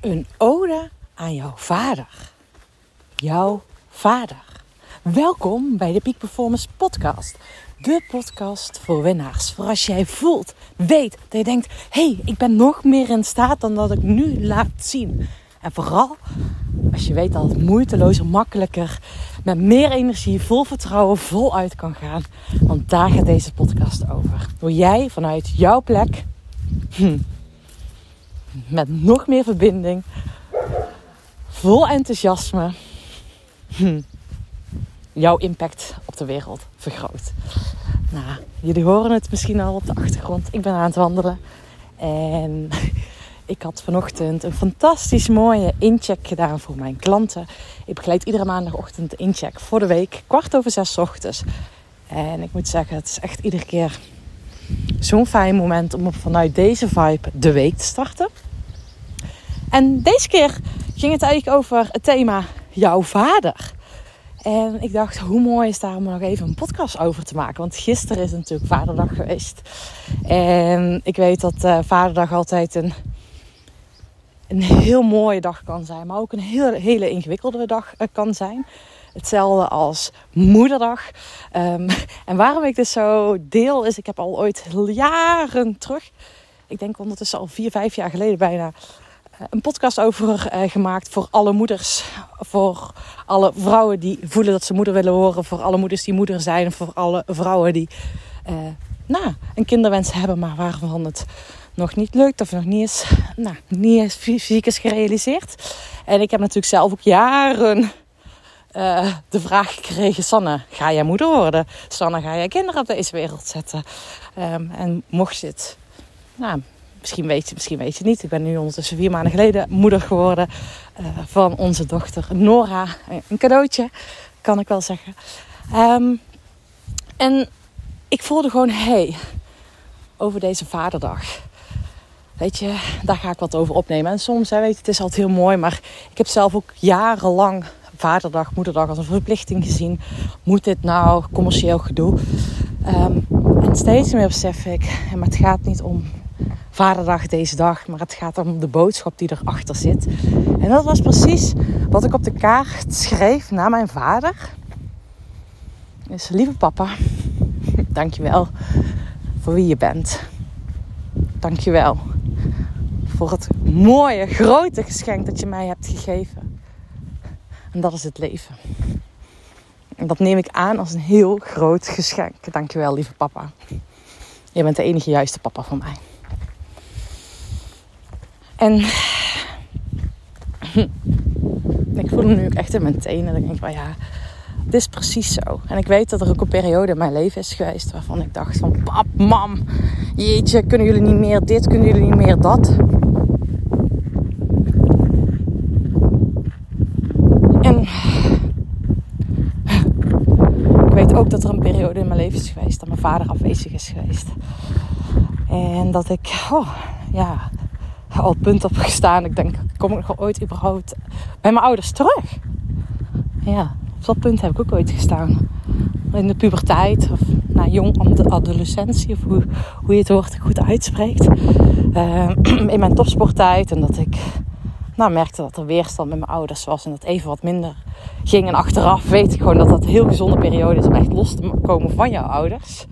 Een ode aan jouw vader. Jouw vader. Welkom bij de Peak Performance Podcast. De podcast voor winnaars. Voor als jij voelt, weet dat je denkt: hé, hey, ik ben nog meer in staat dan dat ik nu laat zien. En vooral als je weet dat het moeiteloos, makkelijker, met meer energie, vol vertrouwen, voluit kan gaan. Want daar gaat deze podcast over. Hoe jij vanuit jouw plek, hm, met nog meer verbinding, vol enthousiasme, hm, jouw impact op de wereld vergroot. Nou, jullie horen het misschien al op de achtergrond. Ik ben aan het wandelen. En ik had vanochtend een fantastisch mooie incheck gedaan voor mijn klanten. Ik begeleid iedere maandagochtend de incheck voor de week, kwart over zes ochtends. En ik moet zeggen, het is echt iedere keer zo'n fijn moment om vanuit deze vibe de week te starten. En deze keer ging het eigenlijk over het thema jouw vader. En ik dacht, hoe mooi is daar om nog even een podcast over te maken. Want gisteren is natuurlijk Vaderdag geweest. En ik weet dat uh, Vaderdag altijd een, een heel mooie dag kan zijn. Maar ook een heel, hele ingewikkelde dag uh, kan zijn. Hetzelfde als Moederdag. Um, en waarom ik dit zo deel is, ik heb al ooit jaren terug... Ik denk ondertussen al vier, vijf jaar geleden bijna een podcast over uh, gemaakt voor alle moeders. Voor alle vrouwen die voelen dat ze moeder willen worden. Voor alle moeders die moeder zijn. Voor alle vrouwen die uh, nou, een kinderwens hebben, maar waarvan het nog niet lukt of nog niet is, nou, niet fysiek is gerealiseerd. En ik heb natuurlijk zelf ook jaren de vraag gekregen: Sanne, ga jij moeder worden? Sanne, ga jij kinderen op deze wereld zetten? Um, en mocht je het nou, misschien weet je, misschien weet je niet. Ik ben nu ondertussen vier maanden geleden moeder geworden uh, van onze dochter Nora. Een cadeautje, kan ik wel zeggen. Um, en ik voelde gewoon, hey, over deze vaderdag. Weet je, daar ga ik wat over opnemen. En soms, hè, weet je, het is altijd heel mooi, maar ik heb zelf ook jarenlang vaderdag, moederdag als een verplichting gezien. Moet dit nou commercieel gedoe? Um, en steeds meer besef ik, maar het gaat niet om vaderdag deze dag. Maar het gaat om de boodschap die erachter zit. En dat was precies wat ik op de kaart schreef naar mijn vader. Dus lieve papa, dankjewel voor wie je bent. Dankjewel voor het mooie, grote geschenk dat je mij hebt gegeven. En dat is het leven. En dat neem ik aan als een heel groot geschenk. Dankjewel, lieve papa. Je bent de enige juiste papa voor mij. En ik voel hem nu ook echt in mijn tenen. Dan denk ik van ja, dit is precies zo. En ik weet dat er ook een periode in mijn leven is geweest waarvan ik dacht van pap, mam, jeetje, kunnen jullie niet meer dit, kunnen jullie niet meer dat. En ik weet ook dat er een periode in mijn leven is geweest dat mijn vader afwezig is geweest. En dat ik, oh ja, al punt op gestaan. Ik denk, kom ik nog ooit überhaupt bij mijn ouders terug? Ja, op dat punt heb ik ook ooit gestaan. In de puberteit of nou, jong adolescentie, of hoe, hoe je het woord goed uitspreekt. Uh, in mijn topsporttijd en dat ik nou, merkte dat er weerstand met mijn ouders was en dat even wat minder ging. En achteraf weet ik gewoon dat dat heel gezonde periode is om echt los te komen van jouw ouders.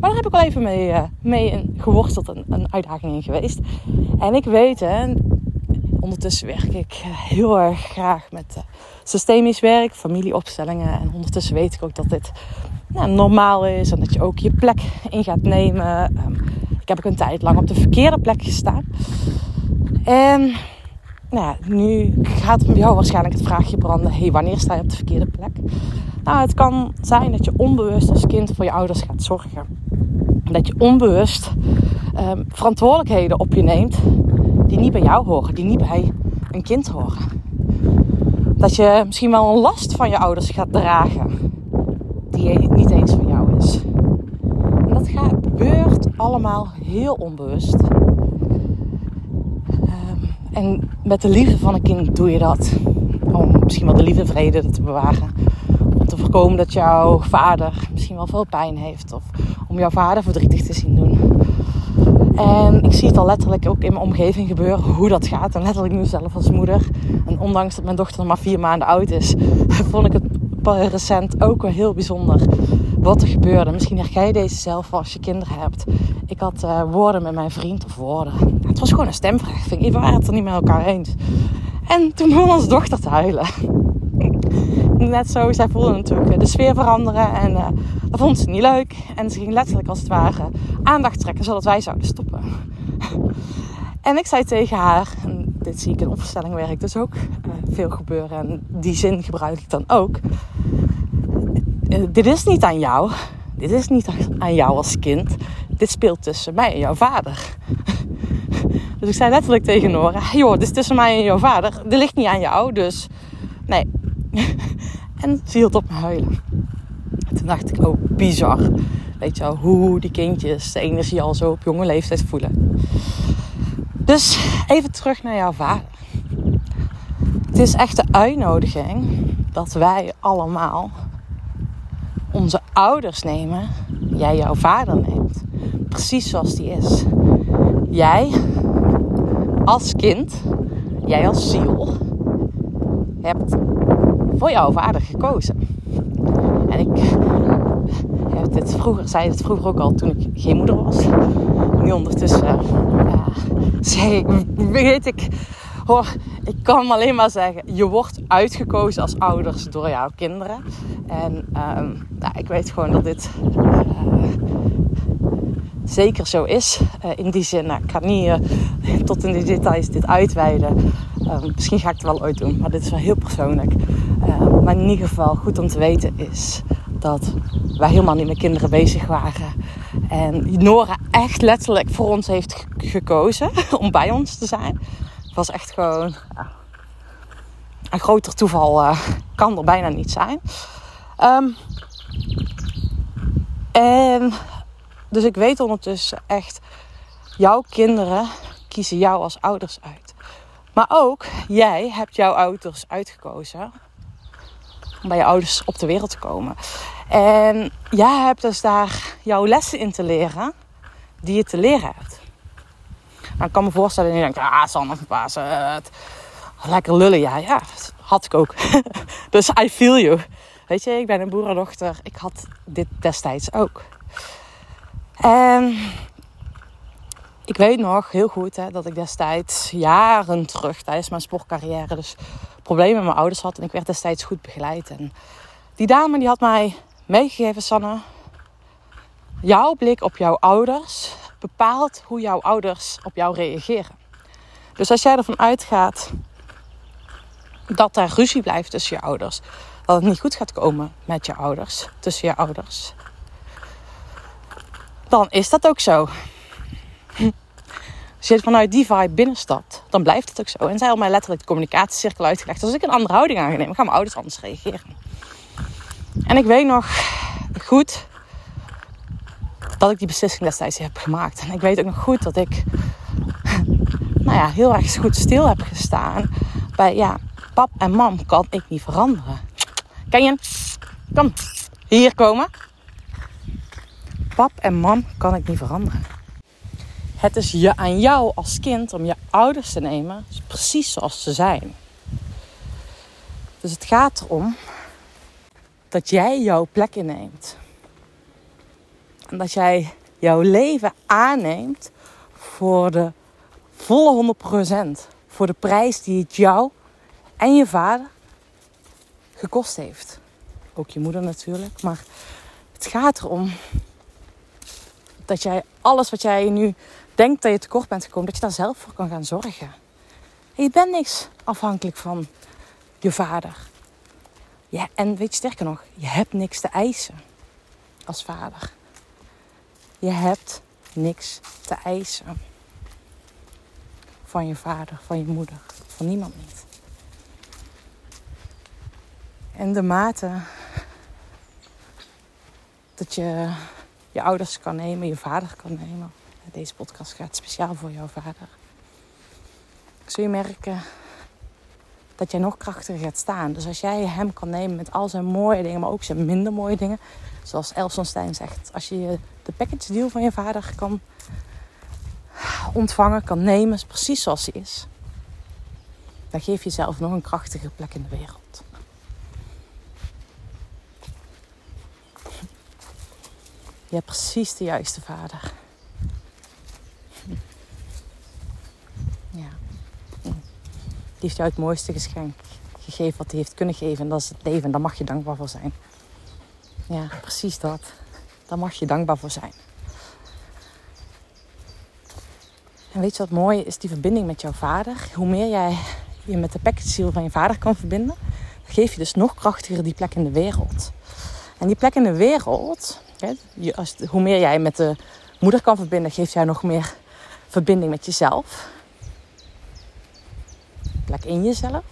Maar daar heb ik wel even mee, uh, mee geworsteld en een uitdaging in geweest. En ik weet, hè, ondertussen werk ik heel erg graag met uh, systemisch werk, familieopstellingen. En ondertussen weet ik ook dat dit nou, normaal is en dat je ook je plek in gaat nemen. Um, ik heb ook een tijd lang op de verkeerde plek gestaan. En nou nu gaat jou waarschijnlijk het vraagje branden: hey, wanneer sta je op de verkeerde plek? Nou, het kan zijn dat je onbewust als kind voor je ouders gaat zorgen. Dat je onbewust um, verantwoordelijkheden op je neemt die niet bij jou horen, die niet bij een kind horen. Dat je misschien wel een last van je ouders gaat dragen die niet eens van jou is. En dat gebeurt allemaal heel onbewust. En met de liefde van een kind doe je dat. Om misschien wel de liefde vrede te bewaren. Om te voorkomen dat jouw vader misschien wel veel pijn heeft. Of om jouw vader verdrietig te zien doen. En ik zie het al letterlijk ook in mijn omgeving gebeuren hoe dat gaat. En letterlijk nu zelf als moeder. En ondanks dat mijn dochter nog maar vier maanden oud is, vond ik het recent ook wel heel bijzonder wat er gebeurde. Misschien herken je deze zelf als je kinderen hebt. Ik had uh, woorden met mijn vriend, of woorden. Het was gewoon een stemverheffing. We waren het er niet met elkaar eens. En toen begon onze dochter te huilen. Net zo, zij voelde natuurlijk eh, de sfeer veranderen en uh, dat vond ze niet leuk. En ze ging letterlijk als het ware aandacht trekken zodat wij zouden stoppen. en ik zei tegen haar, dit zie ik in opstellingwerk dus ook veel gebeuren en die zin gebruik ik dan ook. Dit is niet aan jou, dit is niet aan jou als kind, dit speelt tussen mij en jouw vader. dus ik zei letterlijk tegen Nora, joh, dit is tussen mij en jouw vader, dit ligt niet aan jou, dus nee, en ze hield op me huilen. En toen dacht ik, oh, bizar. Weet je wel, hoe die kindjes de energie al zo op jonge leeftijd voelen. Dus even terug naar jouw vader. Het is echt de uitnodiging dat wij allemaal onze ouders nemen. Jij jouw vader neemt. Precies zoals die is. Jij als kind, jij als ziel, hebt voor jouw vader gekozen. En ik heb dit vroeger, zei het vroeger ook al toen ik geen moeder was. Nu ondertussen uh, zei weet ik, hoor, ik kan alleen maar zeggen, je wordt uitgekozen als ouders door jouw kinderen. En uh, nou, ik weet gewoon dat dit uh, zeker zo is. Uh, in die zin, nou, ik ga niet tot in de details dit uitweiden. misschien ga ik het wel ooit doen, maar dit is wel heel persoonlijk. Uh, maar in ieder geval goed om te weten is dat wij helemaal niet met kinderen bezig waren. En Nora echt letterlijk voor ons heeft gekozen om bij ons te zijn. Was echt gewoon een groter toeval uh, kan er bijna niet zijn. Um, en dus ik weet ondertussen echt, jouw kinderen kiezen jou als ouders uit. Maar ook jij hebt jouw ouders uitgekozen om bij je ouders op de wereld te komen. En jij hebt dus daar jouw lessen in te leren die je te leren hebt. Nou, ik kan me voorstellen dat je denkt, ah, Sanne van Pasen, lekker lullen. Ja, ja, had ik ook. dus I feel you. Weet je, ik ben een boerendochter. Ik had dit destijds ook. En ik weet nog heel goed hè, dat ik destijds jaren terug tijdens mijn sportcarrière dus problemen met mijn ouders had. En ik werd destijds goed begeleid. En die dame die had mij meegegeven, Sanne. Jouw blik op jouw ouders bepaalt hoe jouw ouders op jou reageren. Dus als jij ervan uitgaat dat er ruzie blijft tussen je ouders, dat het niet goed gaat komen met je ouders, tussen je ouders, dan is dat ook zo. Als je vanuit die vibe binnenstapt, dan blijft het ook zo. En zij had mij letterlijk de communicatiecirkel uitgelegd. Als ik een andere houding aan ga nemen, gaan mijn ouders anders reageren. En ik weet nog goed dat ik die beslissing destijds heb gemaakt. En ik weet ook nog goed dat ik nou ja, heel erg goed stil heb gestaan bij ja, pap en mam kan ik niet veranderen. Ken je? Kom, hier komen. Pap en mam kan ik niet veranderen. Het is je aan jou als kind om je ouders te nemen precies zoals ze zijn. Dus het gaat erom dat jij jouw plek inneemt. Dat jij jouw leven aanneemt voor de volle 100%. Voor de prijs die het jou en je vader gekost heeft. Ook je moeder natuurlijk. Maar het gaat erom dat jij alles wat jij nu denkt dat je tekort bent gekomen, dat je daar zelf voor kan gaan zorgen. En je bent niks afhankelijk van je vader. En weet je sterker nog, je hebt niks te eisen als vader. Je hebt niks te eisen van je vader, van je moeder, van niemand niet. En de mate dat je je ouders kan nemen, je vader kan nemen. Deze podcast gaat speciaal voor jouw vader. Zul je merken dat jij nog krachtiger gaat staan. Dus als jij hem kan nemen met al zijn mooie dingen, maar ook zijn minder mooie dingen. Zoals Elson Stein zegt, als je de package deal van je vader kan ontvangen, kan nemen, precies zoals hij is, dan geef je jezelf nog een krachtige plek in de wereld. Je hebt precies de juiste vader. Ja. Die heeft jou het mooiste geschenk gegeven wat hij heeft kunnen geven. En dat is het leven. En daar mag je dankbaar voor zijn. Ja, precies dat. Daar mag je dankbaar voor zijn. En weet je wat mooi is? Die verbinding met jouw vader. Hoe meer jij je met de package van je vader kan verbinden, geef je dus nog krachtiger die plek in de wereld. En die plek in de wereld, hoe meer jij met de moeder kan verbinden, geeft jij nog meer verbinding met jezelf. Plek in jezelf.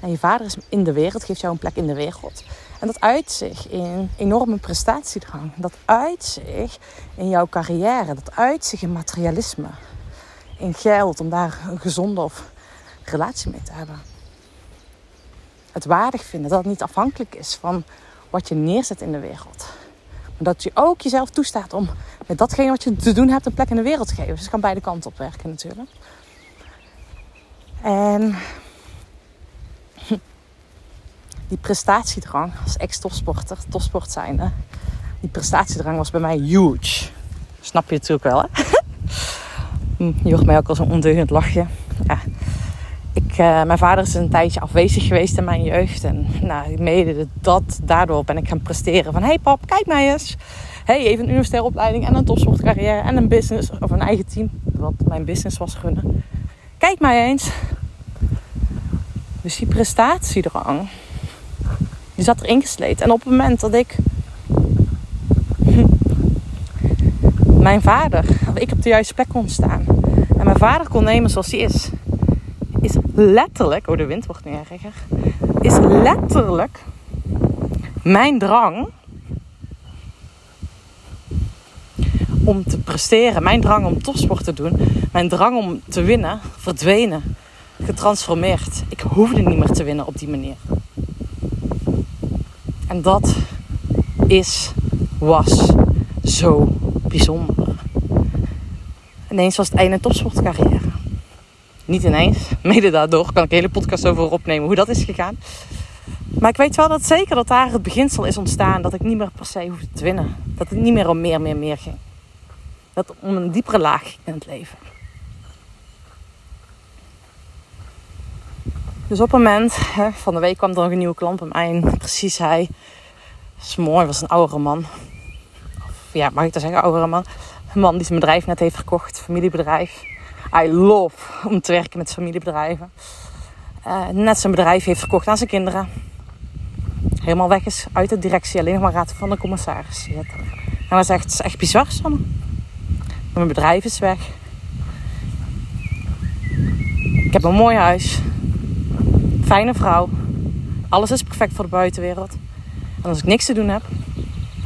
En je vader is in de wereld, geeft jou een plek in de wereld. En dat uit zich in enorme prestatiedrang. Dat uit zich in jouw carrière. Dat uit zich in materialisme. In geld, om daar een gezonde of relatie mee te hebben. Het waardig vinden dat het niet afhankelijk is van wat je neerzet in de wereld. Maar dat je ook jezelf toestaat om met datgene wat je te doen hebt een plek in de wereld te geven. Dus het kan beide kanten op werken natuurlijk. En die prestatiedrang als ex-topsporter, topsport zijnde, die prestatiedrang was bij mij huge. Snap je natuurlijk wel, hè? Hm, je hoort mij ook al zo'n ondeugend lachje. Ja. Ik, uh, mijn vader is een tijdje afwezig geweest in mijn jeugd. En nou, mede dat, daardoor ben ik gaan presteren. Van, hey pap, kijk mij eens. Hey, even een universitaire opleiding en een topsportcarrière en een business. Of een eigen team, wat mijn business was gunnen. Kijk mij eens. Dus die prestatiedrang, die zat erin gesleten. En op het moment dat ik mijn vader, ik op de juiste plek kon staan. En mijn vader kon nemen zoals hij is. Is letterlijk, oh de wind wordt nu erger. Is letterlijk mijn drang om te presteren, mijn drang om topsport te doen, mijn drang om te winnen, verdwenen, getransformeerd. Ik hoefde niet meer te winnen op die manier. En dat is, was zo bijzonder. Ineens was het einde topsportcarrière. Niet ineens, mede daardoor kan ik een hele podcast over opnemen hoe dat is gegaan. Maar ik weet wel dat zeker dat daar het beginsel is ontstaan dat ik niet meer per se hoefde te winnen. Dat het niet meer om meer, meer, meer ging. Dat om een diepere laag in het leven. Dus op een moment, hè, van de week kwam er nog een nieuwe klant bij mij. Precies hij, dat is mooi, was een oudere man. Of, ja, mag ik dat zeggen, oudere man. Een man die zijn bedrijf net heeft gekocht, familiebedrijf. I love om te werken met familiebedrijven. Uh, net zijn bedrijf heeft verkocht aan zijn kinderen. Helemaal weg is uit de directie, alleen nog maar raad van de commissaris zit. En hij zegt, het is echt bizar, Sanne. Mijn bedrijf is weg. Ik heb een mooi huis fijne vrouw. Alles is perfect voor de buitenwereld. En als ik niks te doen heb,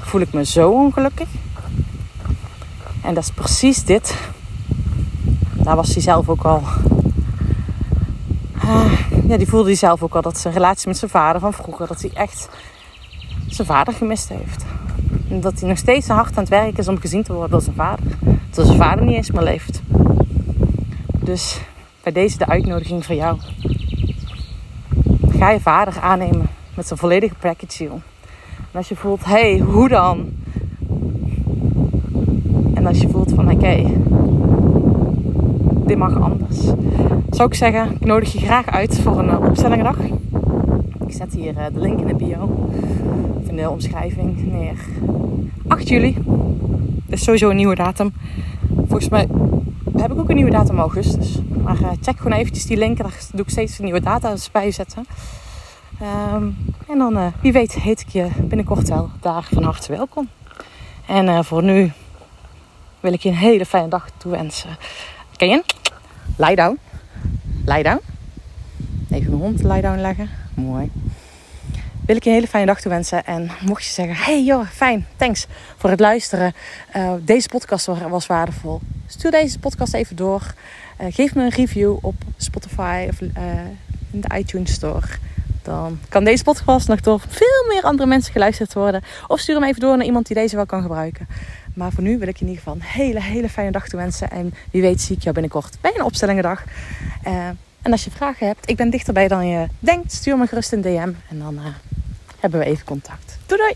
voel ik me zo ongelukkig. En dat is precies dit. Daar was hij zelf ook al. Ah, ja, die voelde hij zelf ook al dat zijn relatie met zijn vader van vroeger, dat hij echt zijn vader gemist heeft. En dat hij nog steeds hard aan het werk is om gezien te worden door zijn vader. Dat zijn vader niet eens meer leeft. Dus bij deze de uitnodiging voor jou. Ga je vader aannemen met zijn volledige package En als je voelt, hé, hey, hoe dan? En als je voelt van, oké, dit mag anders. Zou ik zeggen, ik nodig je graag uit voor een uh, opstellingendag. Ik zet hier uh, de link in de bio. Of in de omschrijving neer. 8 juli. Dat is sowieso een nieuwe datum. Volgens mij heb ik ook een nieuwe datum augustus. Maar uh, check gewoon eventjes die link. Daar doe ik steeds nieuwe data bij zetten. Um, en dan, uh, wie weet, heet ik je binnenkort wel daar van harte welkom. En uh, voor nu wil ik je een hele fijne dag toewensen. Ken je? Lie down. Lie down. Even mijn hond lie down leggen. Mooi. Wil ik je een hele fijne dag toewensen. En mocht je zeggen, hey joh, fijn, thanks voor het luisteren. Uh, deze podcast was waardevol. Stuur deze podcast even door. geef me een review op Spotify of in de iTunes Store dan kan deze podcast nog door veel meer andere mensen geluisterd worden. Of stuur hem even door naar iemand die deze wel kan gebruiken. Maar voor nu wil ik je in ieder geval een hele, hele fijne dag toewensen. En wie weet zie ik jou binnenkort bij een opstellingendag. En als je vragen hebt, ik ben dichterbij dan je denkt. Stuur me gerust een DM en dan uh, hebben we even contact. Doei doei!